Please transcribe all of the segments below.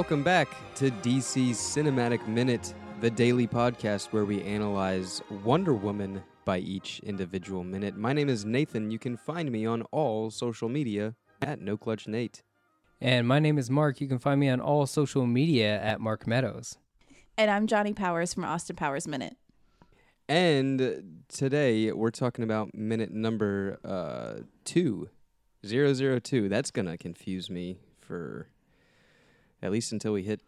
Welcome back to DC's Cinematic Minute, the daily podcast where we analyze Wonder Woman by each individual minute. My name is Nathan. You can find me on all social media at No Clutch Nate. And my name is Mark. You can find me on all social media at Mark Meadows. And I'm Johnny Powers from Austin Powers Minute. And today we're talking about minute number uh, two, zero zero two. That's gonna confuse me for at least until we hit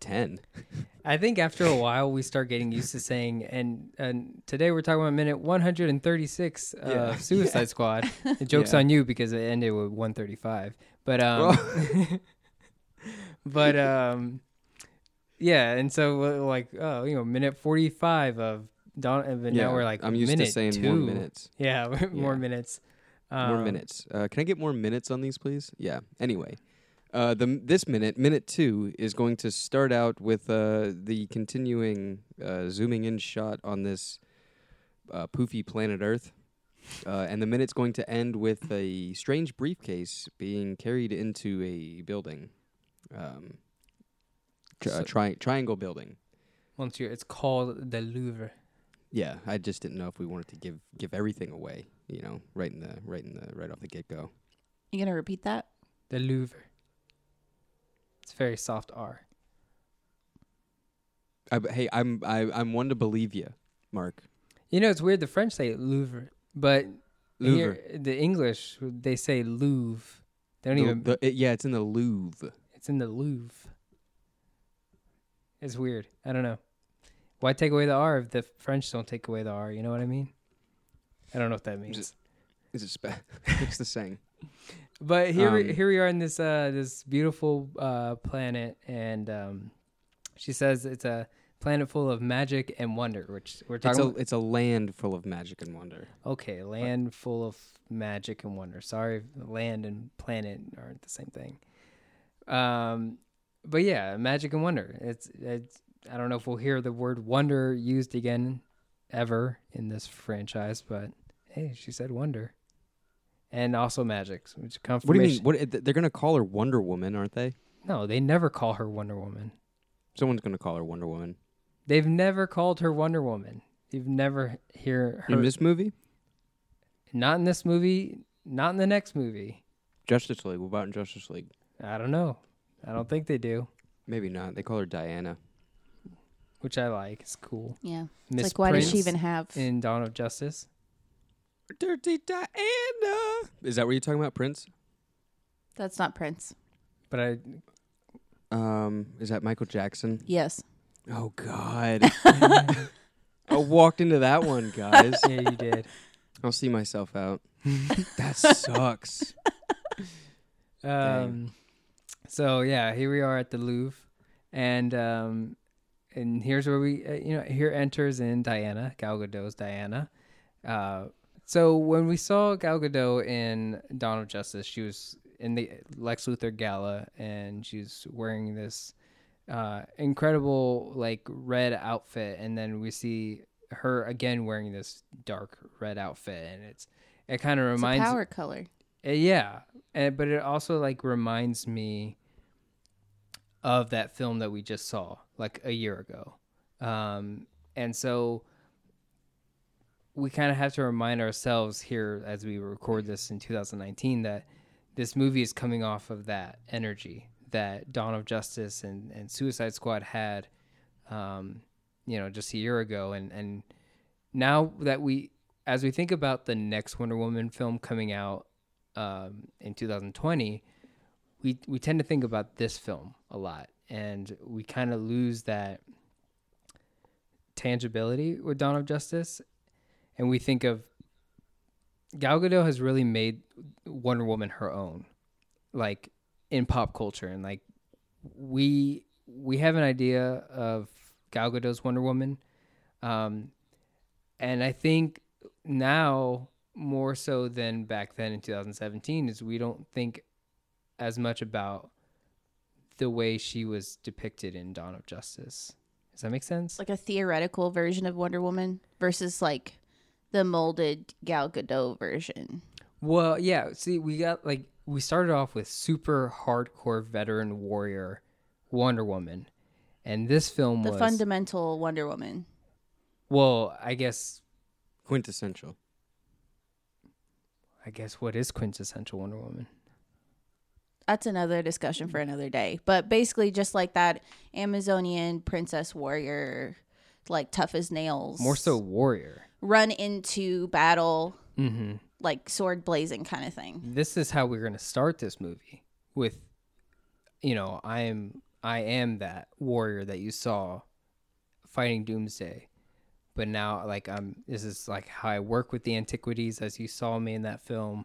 ten. I think after a while we start getting used to saying, and and today we're talking about minute 136 of Yeah. Suicide Yeah. Squad. The joke's Yeah. on you because it ended with 135. But um, but um, yeah, and so like oh, you know, minute 45 of Dawn, and Yeah, now we're like I'm used to saying two. more minutes. Yeah, more minutes. more Um, minutes. Uh, can I get more minutes on these, please? Yeah. Anyway, uh, the this minute, minute two, is going to start out with uh, the continuing uh, zooming in shot on this uh, poofy planet Earth, uh, and the minute's going to end with a strange briefcase being carried into a building, um, tri- So- tri- triangle building. Once you're, it's called the Louvre. Yeah, I just didn't know if we wanted to give give everything away, you know, right in the right in the right off the get go. You gonna repeat that? The Louvre. It's very soft R. I, hey, I'm I, I'm one to believe you, Mark. You know, it's weird. The French say Louvre, but Louvre. here the English they say Louvre. They don't The- even. the- it- yeah, it's in the Louvre. it's in the Louvre. It's weird. I don't know. Why take away the R if the French don't take away the R? You know what I mean? I don't know what that means. Just- It's a spe- it's the saying. But here, we, Um, here we are in this uh, this beautiful uh, planet, and um, she says it's a planet full of magic and wonder. Which we're It's talking. a about. it's a land full of magic and wonder. Okay, land full of magic and wonder. Sorry, land and planet aren't the same thing. Um, but yeah, magic and wonder. It's it's. I don't know if we'll hear the word wonder used again ever in this franchise, but hey, she said wonder, and also magic, which What do you confirmation. mean? What they're gonna call her Wonder Woman, aren't they? No, they never call her Wonder Woman. Someone's gonna call her Wonder Woman They've never called her Wonder Woman. You've never hear her. in this movie. not in this movie. Not in the next movie. Justice League. What about in Justice League? I don't know. I don't think they do. Maybe not. They call her Diana. which I like. It's cool. Yeah. It's Miss like, why does she Prince even have? in Dawn of Justice? Dirty Diana. Is that what you're talking about, Prince? That's not Prince. But I Um, is that Michael Jackson? Yes. Oh God. I walked into that one, guys. yeah, you did. I'll see myself out. that sucks. Um, so yeah, here we are at the Louvre, and um, and here's where we, uh, you know, here enters in Diana, Gal Gadot's Diana. Uh, so when we saw Gal Gadot in Dawn of Justice, she was in the Lex Luthor gala, and she's wearing this uh, incredible like red outfit, and then we see her again wearing this dark red outfit, and it's it kind of It's a reminds power color. uh, yeah, and but it also like reminds me of that film that we just saw like a year ago, um, and so we kind of have to remind ourselves here as we record this in 2019 that this movie is coming off of that energy that Dawn of Justice and, and Suicide Squad had, um, you know, just a year ago, and and now that we as we think about the next Wonder Woman film coming out um, in 2020, we we tend to think about this film a lot, and we kind of lose that tangibility with Dawn of Justice, and we think of Gal Gadot has really made Wonder Woman her own, like in pop culture, and like we we have an idea of Gal Gadot's Wonder Woman, um, and I think now more so than back then in 2017 is we don't think as much about the way she was depicted in Dawn of Justice. Does that make sense? Like a theoretical version of Wonder Woman versus like the molded Gal Gadot version. Well, yeah. See, we got like we started off with super hardcore veteran warrior Wonder Woman, and this film The was fundamental Wonder Woman. well, I guess Quintessential. I guess what is quintessential Wonder Woman? That's another discussion for another day. But basically, just like that Amazonian princess warrior, like tough as nails. More so warrior. Run into battle, Mm-hmm. like sword blazing kind of thing. This is how we're going to start this movie with, you know, I am I am that warrior that you saw fighting Doomsday, but now like I'm this is like how I work with the antiquities as you saw me in that film,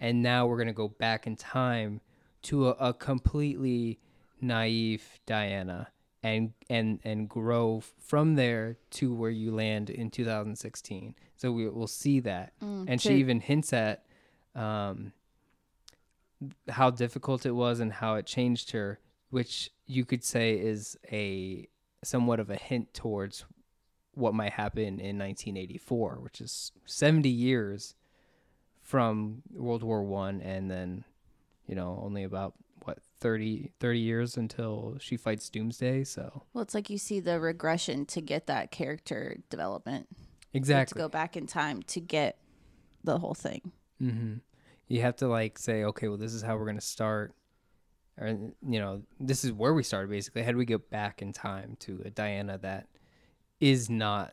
and now we're gonna go back in time to a, a completely naive Diana and and and grow from there to where you land in 2016. So we will see that, and she even hints at um, how difficult it was and how it changed her, which you could say is a somewhat of a hint towards what might happen in 1984, which is 70 years from World War One, and then you know only about what 30 30 years until she fights Doomsday. So Well, it's like you see the regression to get that character development. You have exactly, To go back in time to get the whole thing. hmm You have to like say, okay, well, this is how we're gonna start, or you know, this is where we started. Basically, how do we get back in time to a Diana that is not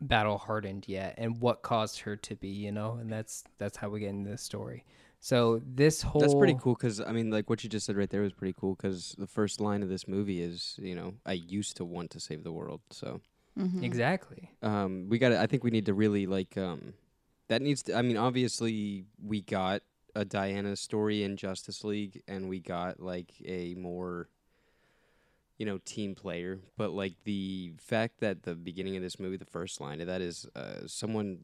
battle hardened yet, and what caused her to be, you know, and that's that's how we get into this story. So this whole That's pretty cool because I mean, like what you just said right there was pretty cool because the first line of this movie is, you know, I used to want to save the world. So Mhm. Exactly. um, we got. to I think we need to really like um, that needs to. I mean, obviously we got a Diana story in Justice League, and we got like a more, you know, team player. But like the fact that the beginning of this movie, the first line of that is uh, someone,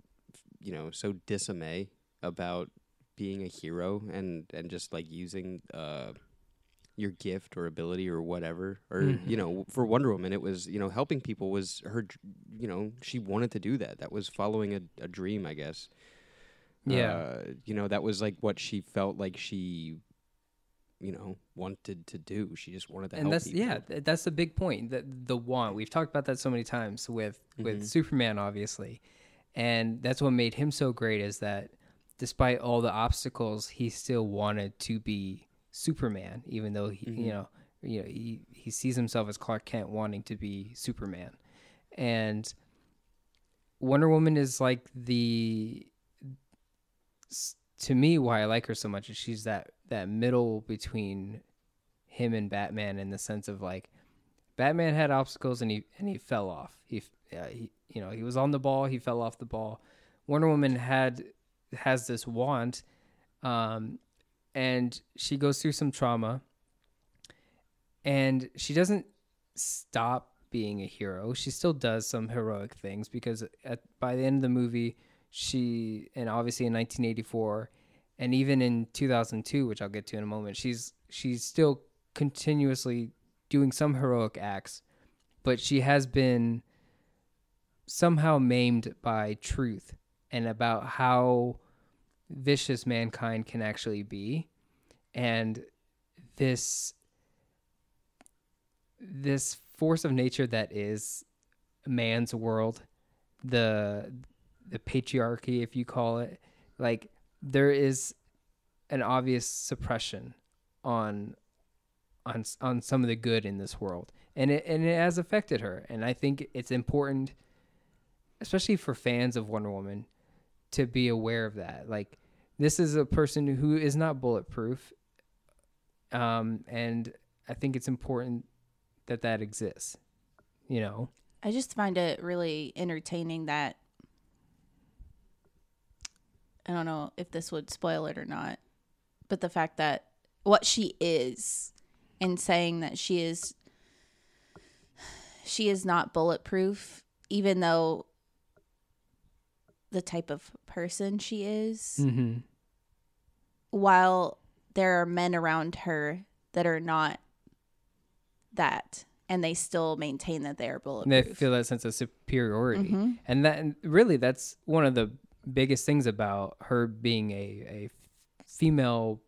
you know, so dismay about being a hero and and just like using uh your gift or ability or whatever or Mhm. you know for wonder woman it was you know helping people was her you know she wanted to do that that was following a, a dream i guess Yeah. uh, you know that was like what she felt like she you know wanted to do she just wanted to and help that's people. yeah that's the big point the the want we've talked about that so many times with with Mhm. superman obviously and that's what made him so great is that despite all the obstacles he still wanted to be superman even though he Mhm. you know you know he, he sees himself as clark kent wanting to be superman and wonder woman is like the to me why i like her so much is she's that that middle between him and Batman in the sense of like Batman had obstacles and he and he fell off. He, uh, he you know he was on the ball, he fell off the ball. Wonder Woman had has this want, um, and she goes through some trauma, and she doesn't stop being a hero. She still does some heroic things because at by the end of the movie, she and obviously in 1984 and even in 2002 which i'll get to in a moment she's she's still continuously doing some heroic acts but she has been somehow maimed by truth and about how vicious mankind can actually be. And this this force of nature that is man's world the the patriarchy if you call it like there is an obvious suppression on on on some of the good in this world. And it and it has affected her. And i think it's important especially for fans of wonder woman to be aware of that. Like this is a person who is not bulletproof um and i think it's important that that exists you know? I just find it really entertaining that I don't know if this would spoil it or not, but the fact that what she is and saying that she is she is not bulletproof even though the type of person she is mm-hmm. while there are men around her that are not that and they still maintain that they are and bulletproof. they feel that sense of superiority Mhm. and that and really that's one of the biggest things about her being a, a female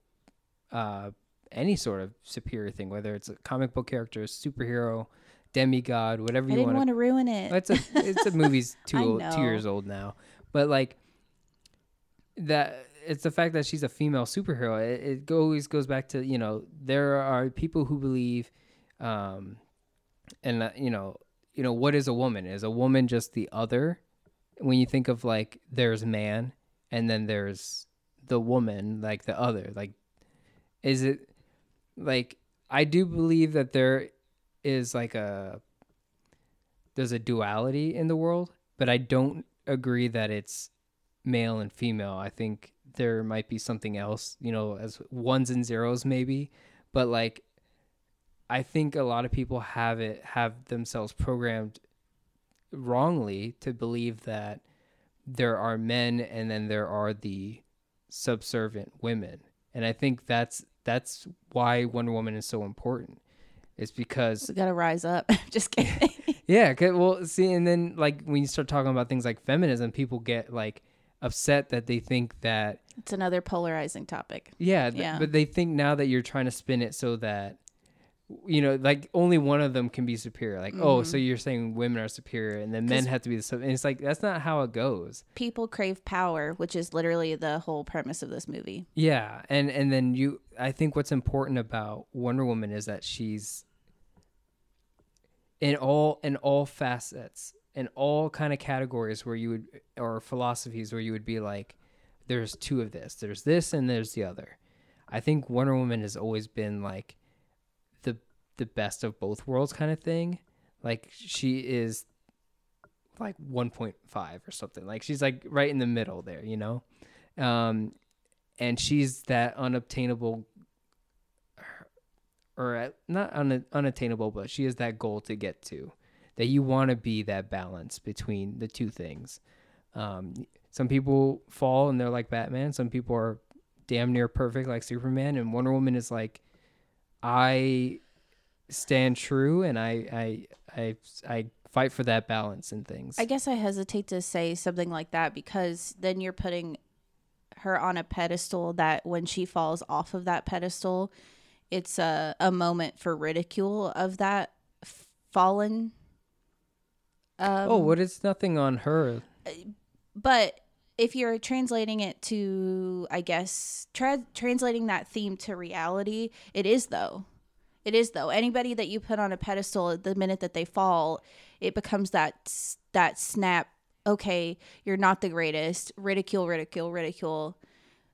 uh, any sort of superior thing, whether it's a comic book character, a superhero, demigod, whatever I you didn't want want to ruin it. it's a it's a movie's two old, two years old now, but like that it's the fact that she's a female superhero. It, it always goes back to you know there are people who believe, um, and uh, you know you know what is a woman? Is a woman just the other? When you think of like there's man and then there's the woman like the other like is it like I do believe that there is like a there's a duality in the world, but I don't agree that it's male and female. I think there might be something else, you know, as ones and zeros maybe, but like I think a lot of people have it have themselves programmed wrongly to believe that there are men and then there are the subservient women. And I think that's that's why Wonder Woman is so important. It's because we gotta rise up. Just kidding. yeah, 'cause- well, see, and then like when you start talking about things like feminism, people get like upset that they think that it's another polarizing topic. yeah, th- Yeah. but they think now that you're trying to spin it so that you know, like only one of them can be superior. Like, oh, so mm-hmm. you're saying women are superior, and then men have to be the sub. And it's like that's not how it goes. People crave power, which is literally the whole premise of this movie. Yeah, and and then you, I think what's important about Wonder Woman is that she's in all in all facets, in all kind of categories where you would or philosophies where you would be like, there's two of this, there's this, and there's the other. I think Wonder Woman has always been like the the best of both worlds kind of thing. Like she is like 1.5 or something. Like she's like right in the middle there, you know. Um and she's that unobtainable or at- not un, unattainable, but she is that goal to get to. That you want to be that balance between the two things. Um, some people fall and they're like Batman. Some people are damn near perfect like Superman. And Wonder Woman is like, I stand true and I I I I fight for that balance in things. I guess I hesitate to say something like that because then you're putting her on a pedestal that when she falls off of that pedestal, it's a, a moment for ridicule of that fallen. Um, oh, what is nothing on her? but if you're translating it to i guess tra- translating that theme to reality it is though it is though anybody that you put on a pedestal the minute that they fall it becomes that that snap okay you're not the greatest ridicule ridicule ridicule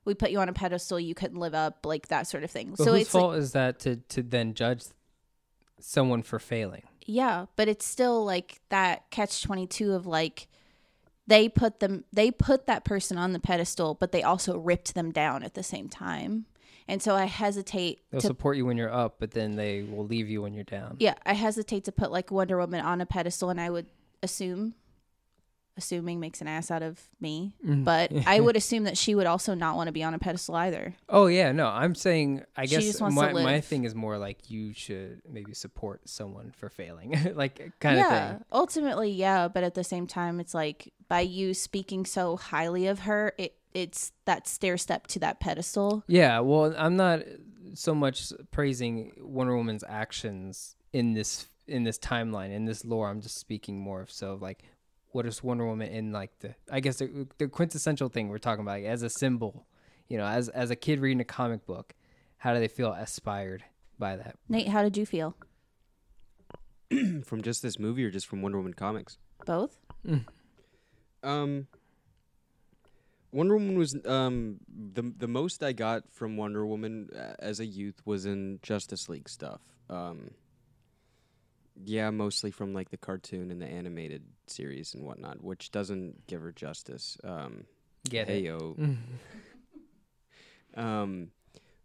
we put you on a pedestal you couldn't live up like that sort of thing But so whose it's like, fault is that to to then judge someone for failing? Yeah, but it's still like that catch 22 of like they put them they put that person on the pedestal, but they also ripped them down at the same time. And so I hesitate They'll to support you when you're up, but then they will leave you when you're down. yeah, I hesitate to put like Wonder Woman on a pedestal and I would assume assuming makes an ass out of me, Mm. but I would assume that she would also not want to be on a pedestal either. Oh yeah, no, I'm saying I She guess just wants to my my thing is more like you should maybe support someone for failing, like kind of thing. yeah, thing. ultimately, yeah, but at the same time, it's like by you speaking so highly of her, it it's that stair step to that pedestal. Yeah, well, I'm not so much praising Wonder Woman's actions in this in this timeline in this lore. I'm just speaking more of so like what is Wonder Woman in like the I guess the, the quintessential thing we're talking about like, as a symbol, you know, as as a kid reading a comic book, how do they feel aspired by that? Nate, how did you feel? from just this movie or just from Wonder Woman comics? Both? Um, Wonder Woman was um the the most I got from Wonder Woman uh, as a youth was in Justice League stuff. Um, yeah, mostly from like the cartoon and the animated series and whatnot, which doesn't give her justice. Um, Get it? heyo. Um,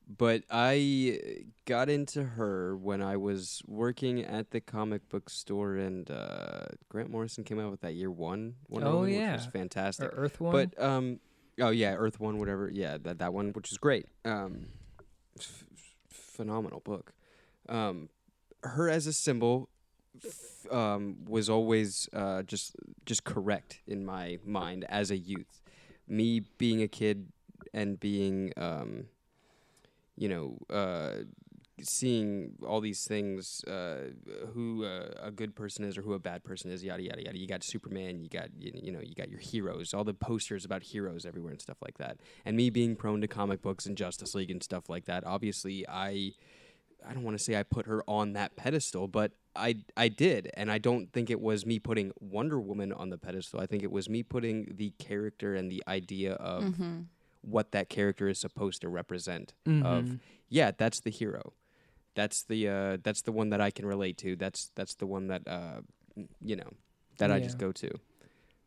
but I got into her when I was working at the comic book store, and uh, Grant Morrison came out with that year one Wonder Oh, Woman, yeah. which was fantastic. Or Earth One? But um, oh yeah, Earth One, whatever. Yeah, that that one, which is great. Um, f- phenomenal book. Um, her as a symbol, um, was always uh just just correct in my mind as a youth. Me being a kid and being um, you know, uh, seeing all these things, uh, who uh, a good person is or who a bad person is, yada yada yada. You got Superman, you got you, you know, you got your heroes, all the posters about heroes everywhere and stuff like that. And me being prone to comic books and Justice League and stuff like that, obviously I. I don't want to say I put her on that pedestal, but I I did, and I don't think it was me putting Wonder Woman on the pedestal. I think it was me putting the character and the idea of Mm-hmm. what that character is supposed to represent. Mhm. Of yeah, that's the hero. That's the uh, that's the one that I can relate to. That's that's the one that uh, you know that I just go to.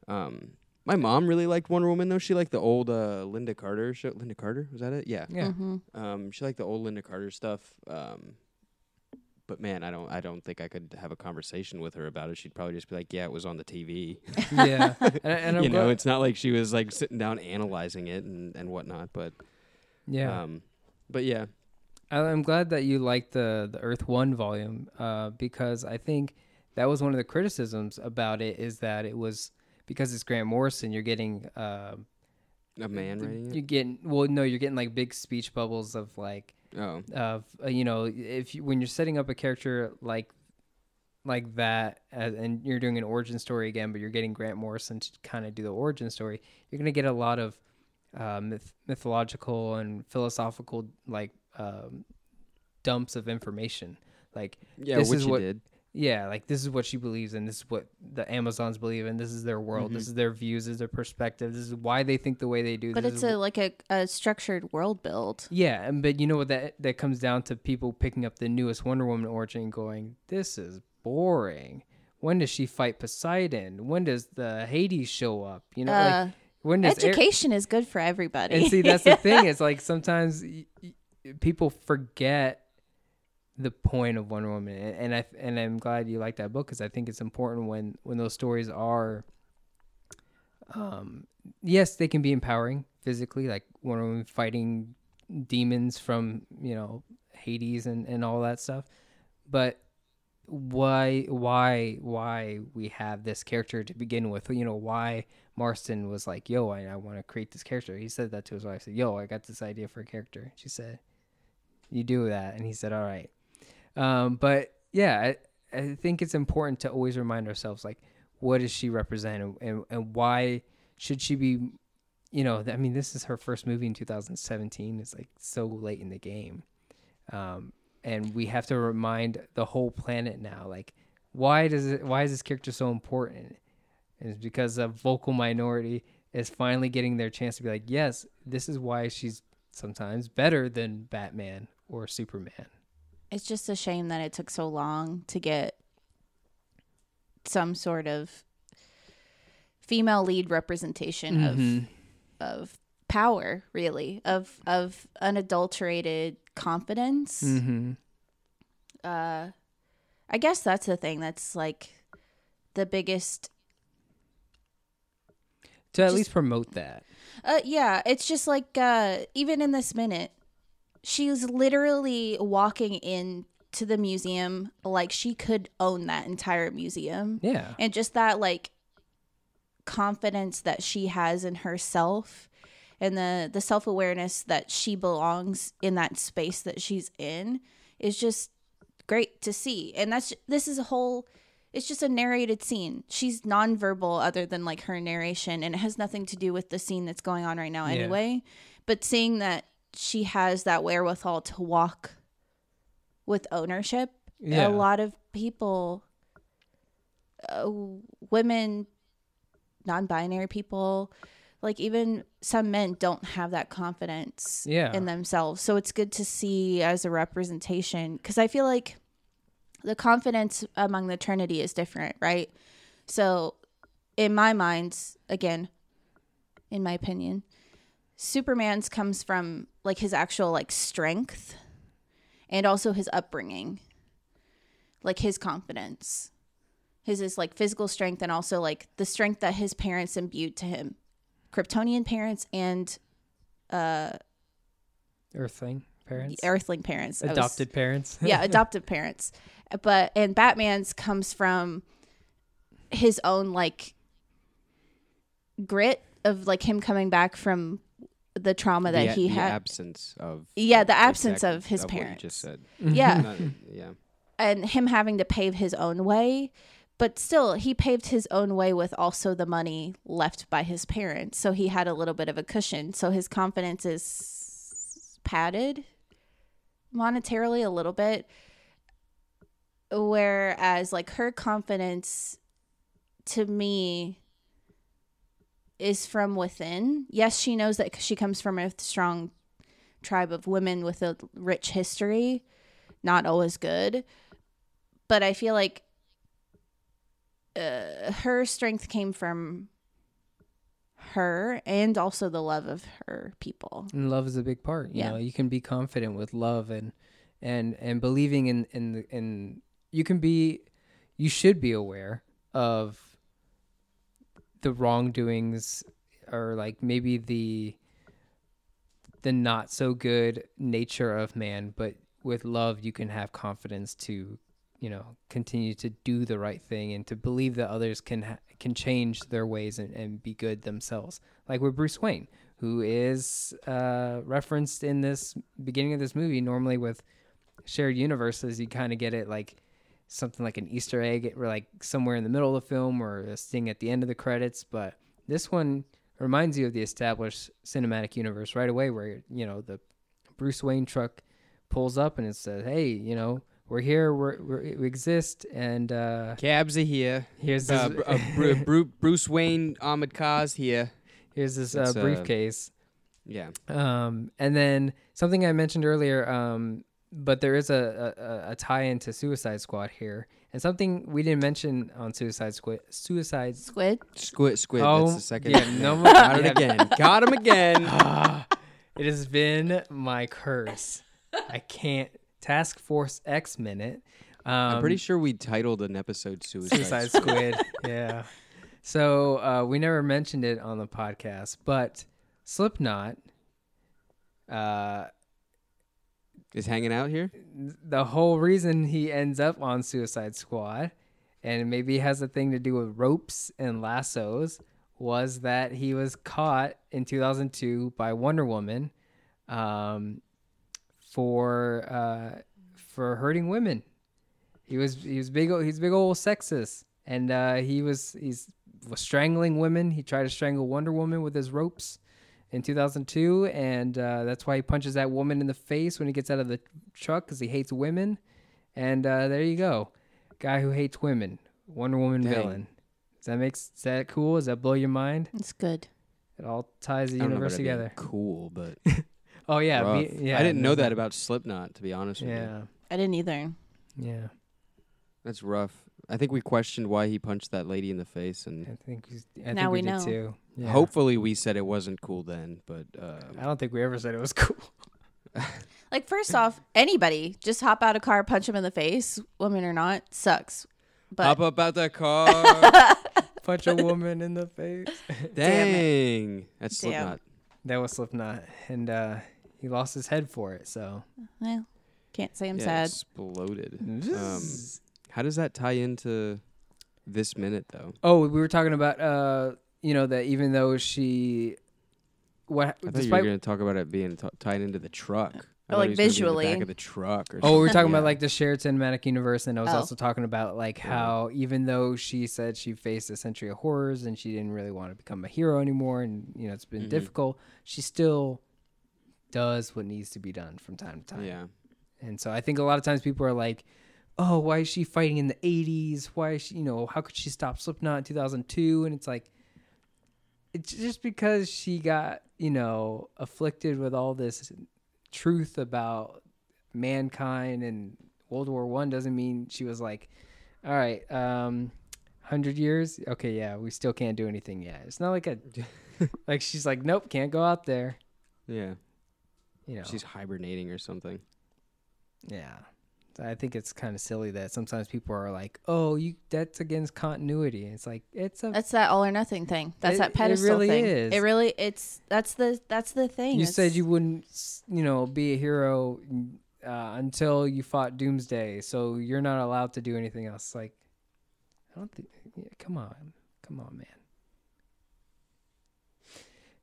Um, my mom really liked Wonder Woman though. She liked the old uh, Lynda Carter show. Lynda Carter was that it? Yeah. yeah. Mm-hmm. Um, she liked the old Lynda Carter stuff. Um, but man, I don't I don't think I could have a conversation with her about it. She'd probably just be like, "Yeah, it was on the TV." yeah. And, and you know, it's not like she was like sitting down analyzing it and and whatnot. But yeah. um, but yeah, I- I'm glad that you liked the the Earth One volume uh, because I think that was one of the criticisms about it is that it was because it's Grant Morrison. You're getting uh, a man writing you're getting well, no, you're getting like big speech bubbles of like Oh, of uh, you know if you, when you're setting up a character like like that as, and you're doing an origin story again, but you're getting Grant Morrison to kind of do the origin story, you're gonna get a lot of uh, myth- mythological and philosophical like um, dumps of information. Like yeah, This which is what- did. Yeah, like this is what she believes in. This is what the Amazons believe in. This is their world. This is their views. This is their perspective. This is why they think the way they do. But this it's is a like a, a structured world build. yeah, and but you know what that that comes down to people picking up the newest Wonder Woman origin going, "This is boring." When does she fight Poseidon? When does the Hades show up? You know, Uh, like when does Air- Education is good for everybody. and see that's the thing. It's like sometimes y- y- people forget the point of Wonder Woman, and, and I and I'm glad you like that book because I think it's important when when those stories are. Um, yes, they can be empowering physically, like Wonder Woman fighting demons from you know Hades and and all that stuff, but why why why we have this character to begin with? You know why marston was like yo i, I want to create this character. He said that to his wife said yo i got this idea for a character. She said you do that. And he said all right um, but yeah I, I think it's important to always remind ourselves like what does she represent and, and, and why should she be you know i mean this is her first movie in 2017 it's like so late in the game. Um, and we have to remind the whole planet now like why does it why is this character so important? And it's because a vocal minority is finally getting their chance to be like yes this is why she's sometimes better than batman or superman it's just a shame that it took so long to get some sort of female lead representation Mhm. of of power really of of unadulterated confidence mm-hmm. uh i guess that's the thing that's like the biggest to at Just- least promote that Uh, yeah, it's just like uh, even in this minute, she's literally walking into the museum like she could own that entire museum, yeah and just that like confidence that she has in herself, and the the self awareness that she belongs in that space that she's in is just great to see. And that's this is a whole it's just a narrated scene. She's nonverbal other than like her narration and it has nothing to do with the scene that's going on right now Yeah. anyway. But seeing that she has that wherewithal to walk with ownership, Yeah. a lot of people uh, women non-binary people like even some men don't have that confidence Yeah. in themselves so it's good to see as a representation because i feel like the confidence among the trinity is different right so in my mind again in my opinion superman's comes from like his actual like strength and also his upbringing like his confidence. His is like physical strength and also like the strength that his parents imbued to him. Kryptonian parents and uh earthling parents? Earthling parents. I was- adopted parents? Yeah adoptive parents. But and batman's comes from his own like grit of like him coming back from the trauma that the, he the had. absence of Yeah, the of absence exact- of his what you parents. just said. Mm-hmm. yeah, Not- yeah. and him having to pave his own way. But still, he paved his own way with also the money left by his parents. So he had a little bit of a cushion. So his confidence is padded monetarily a little bit. Whereas, like, her confidence to me is from within. Yes, she knows that 'cause she comes from a strong tribe of women with a rich history, not always good. But I feel like uh, her strength came from her and also the love of her people. And love is a big part. You Yeah. know, you can be confident with love and and and believing in in the in you can be you should be aware of the wrongdoings or like maybe the the not so good nature of man, but with love you can have confidence to you know continue to do the right thing and to believe that others can ha- can change their ways and, and be good themselves. Like with bruce wayne who is uh, referenced in this beginning of this movie normally with shared universes you kind of get it like something like an easter egg or like somewhere in the middle of the film or a sting at the end of the credits but this one reminds you of the established cinematic universe right away where you know the bruce wayne truck pulls up and it says hey you know we're here we're, we're we exist and uh Cabs are here. here's this Uh, Bru- uh, Bru- Bru- Bruce Wayne armored cars here. here's this uh, uh, briefcase Yeah. um and then something i mentioned earlier um but there is a, a, a tie-in to suicide squad here and something we didn't mention on suicide squad suicide Squid? Squid, squid. Oh, that's the second. yeah, no more- Got it again. Got him again. Ah, it has been my curse i can't task force x minute um, I'm pretty sure we titled an episode "Suicide." Suicide Squad. Squid. yeah. So uh, we never mentioned it on the podcast, but Slipknot, uh, Is hanging out here. the whole reason he ends up on Suicide Squad, and maybe has a thing to do with ropes and lassos, was that he was caught in 2002 by Wonder Woman, um, for uh, for hurting women. He was he was big he's big old sexist, and uh, he was he's was strangling women. He tried to strangle Wonder Woman with his ropes in 2002, and uh, that's why he punches that woman in the face when he gets out of the truck because he hates women. And uh, there you go, guy who hates women, Wonder Woman Dang. villain. Does that make is that cool? Does that blow your mind? It's good. It all ties the I don't know universe about together. Cool, but Oh yeah, rough. me- yeah. I didn't know that about Slipknot. To be honest with you, Yeah, I didn't either. yeah. that's rough. I think we questioned why he punched that lady in the face, and I think we, I Now think we, we did know. too. Yeah. hopefully we said it wasn't cool then. But uh, I don't think we ever said it was cool. Like, first off, anybody just hop out a car, punch him in the face, woman or not, sucks. But hop up out that car. Punch a woman in the face. Dang, that's Damn. Slipknot. That was Slipknot, and uh, he lost his head for it. So well, can't say I'm yeah, sad. Exploded. Um, how does that tie into this minute though? oh, we were talking about uh, you know that even though she, what I thought you were despite going to talk about it being t- tied into the truck. I Oh, like he was gonna be in visually. the back of the truck. Or Oh, we were something. talking about like the shared cinematic universe, and I was Oh. also talking about like how even though she said she faced a century of horrors and she didn't really want to become a hero anymore, and you know it's been Mhm. difficult, she still does what needs to be done from time to time. Yeah. And so I think a lot of times people are like, "Oh, why is she fighting in the '80s? Why is she, you know, how could she stop Slipknot in 2002?" And it's like, it's just because she got, you know, afflicted with all this truth about mankind and World War One doesn't mean she was like, "All right, um, hundred years, okay, yeah, we still can't do anything yet." It's not like a, like she's like, "Nope, can't go out there." Yeah. You know, She's hibernating or something. Yeah. So I think it's kind of silly that sometimes people are like, "Oh, you that's against continuity." It's like it's a That's that all or nothing thing. That's It- that pedestal it really thing. is. It really it's that's the that's the thing. you It's- said you wouldn't, you know, be a hero uh, until you fought Doomsday, so you're not allowed to do anything else. Like, I don't think. Yeah, come on, come on, man.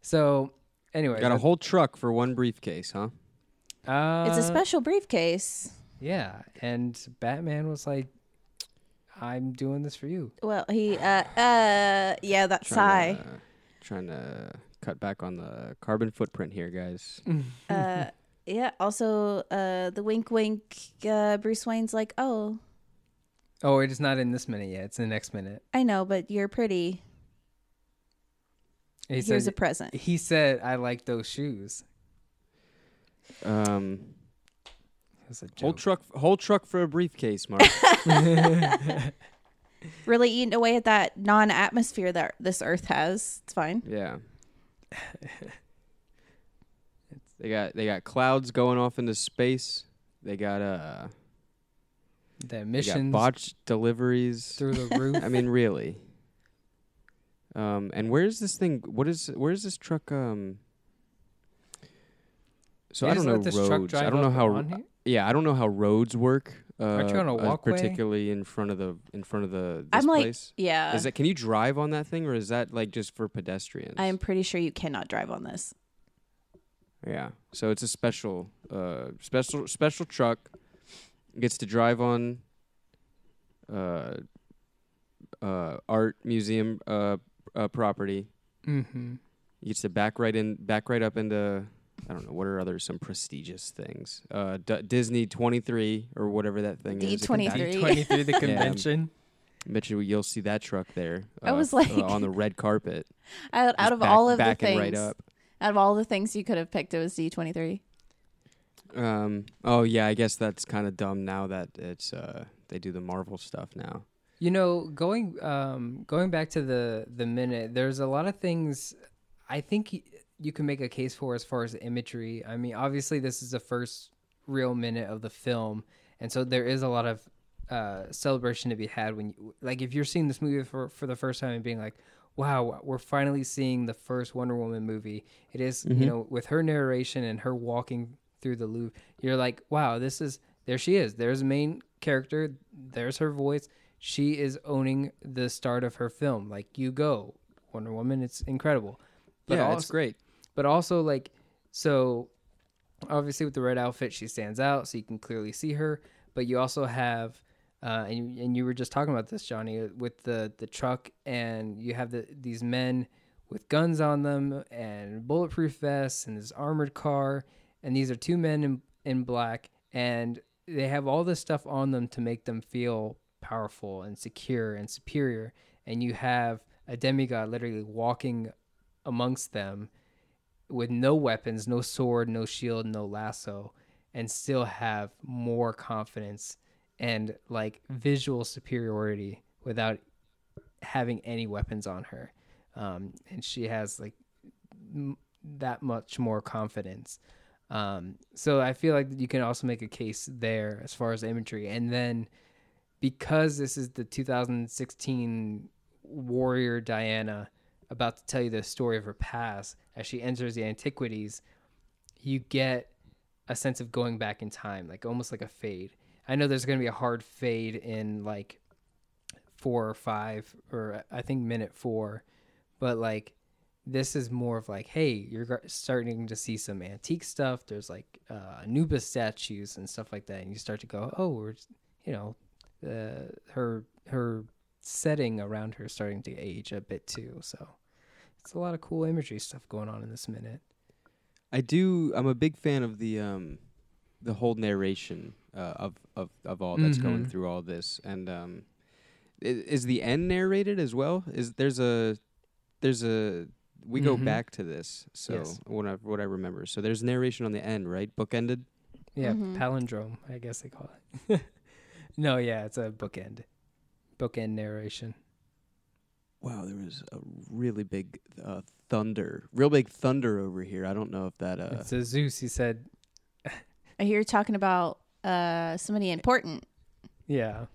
So, anyway, Got a whole truck for one briefcase, huh? Uh, it's a special briefcase. Yeah, and Batman was like, "I'm doing this for you." Well, he uh uh yeah, that sigh. Trying to, trying to cut back on the carbon footprint here, guys. Uh yeah, also uh the wink wink uh Bruce Wayne's like, "Oh, Oh, it is not in this minute yet. It's in the next minute. I know, but you're pretty. He Here's said, a present." he said, "I like those shoes." Um, That's a whole truck, whole truck for a briefcase, Mark. Really eating away at that non-atmosphere that this earth has. It's fine. yeah. They got they got clouds going off into space. They got uh, the they got missions botched deliveries. through the roof. I mean, really. Um, and where's this thing? What is? Where's this truck? Um. So They I just don't know let this truck roads. drive I don't know up how. on here? Yeah, I don't know how roads work. Uh, Aren't you on a uh, walkway? particularly in front of the in front of the this I'm like, place? yeah. Is that can you drive on that thing or is that like just for pedestrians? I'm pretty sure you cannot drive on this. Yeah. So it's a special uh special special truck gets to drive on uh uh art museum uh, uh property. Mm-hmm. Gets to back right in back right up into I don't know what are other some prestigious things. Uh D- Disney 23 or whatever that thing is. It can D23. Twenty three, the convention. Bet you you'll see that truck there. I uh, was like- uh, on the red carpet. Out, out Just of back- all of the things, right up. out of all the things you could have picked, it was D23. Um. Oh yeah, I guess that's kind of dumb now that it's uh they do the Marvel stuff now. You know, going um, going back to the the minute, there's a lot of things I think y- you can make a case for as far as the imagery. I mean, obviously, this is the first real minute of the film, and so there is a lot of uh, celebration to be had when, you, like, if you're seeing this movie for for the first time and being like, "Wow, we're finally seeing the first Wonder Woman movie." It is, you know, with her narration and her walking through the Louvre, you're like, "Wow, this is." There she is. There's a main character. There's her voice she is owning the start of her film. Like you go, Wonder Woman, it's incredible. But yeah, also, it's great. But also like so obviously with the red outfit she stands out so you can clearly see her, but you also have uh, and and you were just talking about this Johnny with the the truck and you have the these men with guns on them and bulletproof vests and this armored car and these are two men in in black and they have all this stuff on them to make them feel powerful and secure and superior and you have a demigod literally walking amongst them with no weapons, no sword, no shield, no lasso, and still have more confidence and like visual superiority without having any weapons on her. Um, and she has like m- that much more confidence. Um, so I feel like you can also make a case there as far as imagery. And then because this is the 2016 warrior Diana about to tell you the story of her past as she enters the antiquities, you get a sense of going back in time, like almost like a fade. I know there's going to be a hard fade in like four or five, or I think minute four, but like this is more of like, hey, you're starting to see some antique stuff. There's like uh, Anubis statues and stuff like that, and you start to go, oh, we're, you know, uh, her her setting around her starting to age a bit too. So it's a lot of cool imagery stuff going on in this minute. I do. I'm a big fan of the um, the whole narration uh, of of of all that's going Mhm. through all this. And um, i- is the end narrated as well? Is there's a there's a we go Mhm. back to this. So Yes. what I what I remember. So there's narration on the end, right? Bookended. Yeah, Mhm. palindrome, I guess they call it. no, yeah, it's a bookend, bookend narration. Wow, there was a really big uh, thunder, real big thunder over here. I don't know if that uh, it's a Zeus. He said, I hear you talking about uh somebody important. yeah,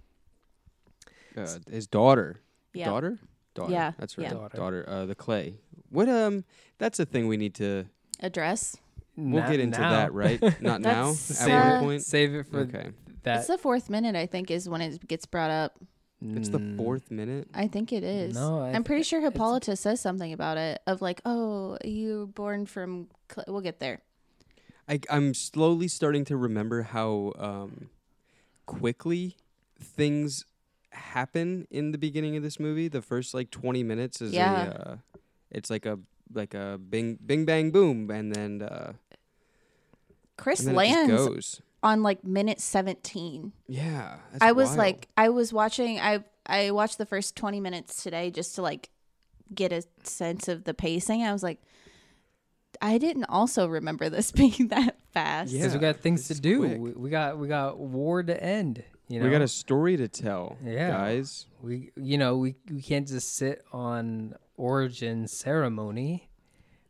uh his daughter, Yeah. daughter, daughter. Yeah, that's right, yeah. Daughter. daughter. Uh, the clay. What um, that's a thing we need to. Address. We'll Not get into now. that, right? Not now. That's, At uh, one point. Save it for Okay. that. it's the fourth minute, I think, is when it gets brought up. It's the Mm, fourth minute. I think it is. No, I I'm pretty sure Hippolyta says something about it of like, oh, you were born from. Cl-. We'll get there. I, I'm slowly starting to remember how um, quickly things happen in the beginning of this movie. The first like 20 minutes is Yeah. a, uh, it's like a like a bing bing bang boom, and then uh, Chris and then it just lands goes. On like minute 17. Yeah, that's I was wild. like, I was watching. I I watched the first 20 minutes today just to like get a sense of the pacing. I was like, I didn't also remember this being that fast. Yeah. because we got things to do. quick. We, we got we got war to end. You know, we got a story to tell, Yeah. guys. we you know we we can't just sit on origin ceremony.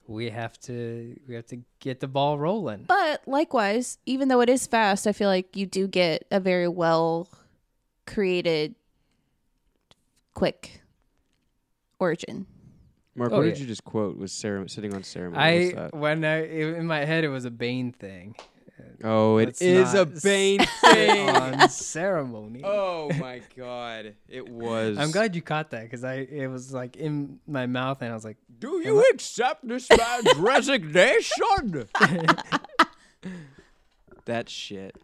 We have to we have to get the ball rolling. But likewise, even though it is fast, I feel like you do get a very well created, quick origin. Mark, Oh, what did you just quote? Was Sarah sitting on ceremony? I What's that? when I in my head it was a Bane thing. Oh, it Let's is a not Bane thing. on ceremony. oh my god, it was. I'm glad you caught that because I it was like in my mouth and I was like, Do you accept this man's resignation? that shit.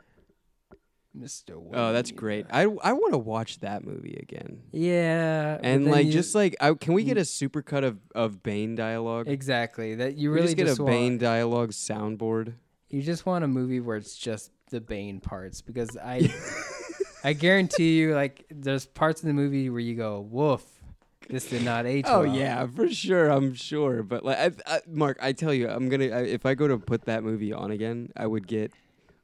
Mister. Oh, that's great. I I want to watch that movie again. Yeah, but And then like you- just like I, can we get mm. a supercut of of Bane dialogue? exactly that you we really just get a want, Bane dialogue soundboard. You just want a movie where it's just the Bane parts because I I guarantee you like there's parts in the movie where you go, "Woof, this did not age Oh well." yeah, for sure. I'm sure. But like, I, I, Mark, I tell you, I'm gonna. I, if I go to put that movie on again, I would get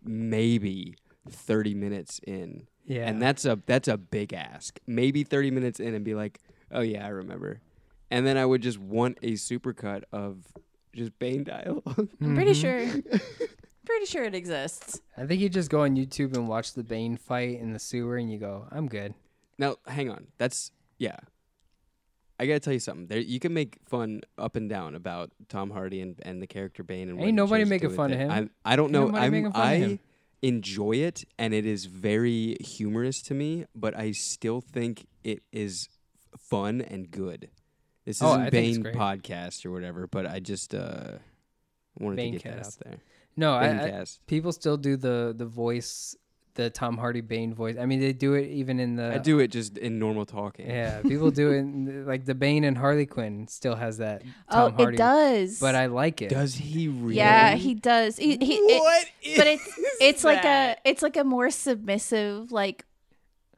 maybe 30 minutes in, Yeah. and that's a that's a big ask. Maybe 30 minutes in, and be like, oh yeah, I remember. And then I would just want a supercut of just Bane dialogue. I'm pretty sure. Mm-hmm. pretty sure it exists. I think you just go on YouTube and watch the Bane fight in the sewer and you go, "I'm good." now, hang on. That's yeah. I gotta tell you something. There, you can make fun up and down about Tom Hardy and, and the character Bane. And Ain't nobody making fun of him. I, I don't know. I'm, fun I him. enjoy it, and it is very humorous to me. But I still think it is fun and good. This Oh, isn't I think it's Bane great. podcast or whatever, but I just uh, wanted to get that out Banecast. there. No, I, I Banecast. people still do the the voice, the Tom Hardy Bane voice. I mean, they do it even in the I do it just in normal talking. Yeah, people do it in, like the Bane and Harley Quinn still has that Tom oh, Hardy. it does. But I like it. Does he really? Yeah, he does. He, he, it- What but it's is it's like a that? it's like a more submissive like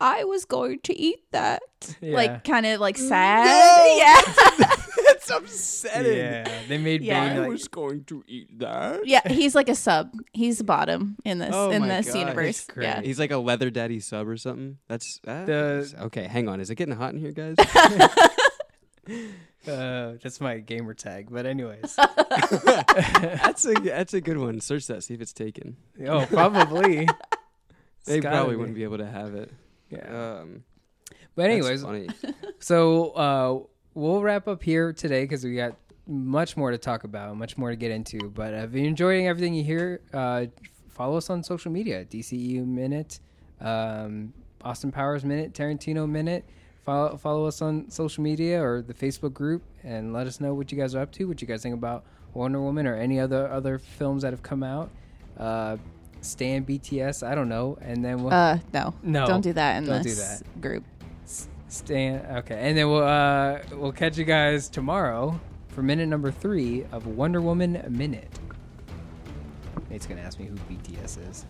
I was going to eat that. Yeah. Like kind of like sad. No! Yeah. That's upsetting. Yeah, they made Yeah. Bane I like was going to eat that. yeah, he's like a sub. He's bottom in this Oh in this God, universe. it's. Yeah. He's like a leather daddy sub or something. That's that The- is- okay. Hang on, is it getting hot in here, guys? uh, that's my gamer tag. But anyways, that's a that's a good one. Search that, see if it's taken. oh, probably. They probably be. wouldn't be able to have it. Yeah. Um, But anyways, so uh, we'll wrap up here today because we got much more to talk about, much more to get into. But if you're enjoying everything you hear, uh, follow us on social media: DCU Minute, um, Austin Powers Minute, Tarantino Minute. Follow follow us on social media or the Facebook group, and let us know what you guys are up to, what you guys think about Wonder Woman or any other other films that have come out. Stan BTS, I don't know, and then we'll Uh no. No, Don't do that in don't do this group. Stan. Okay, and then we'll uh, we'll catch you guys tomorrow for minute number three of Wonder Woman Minute. Nate's gonna ask me who BTS is.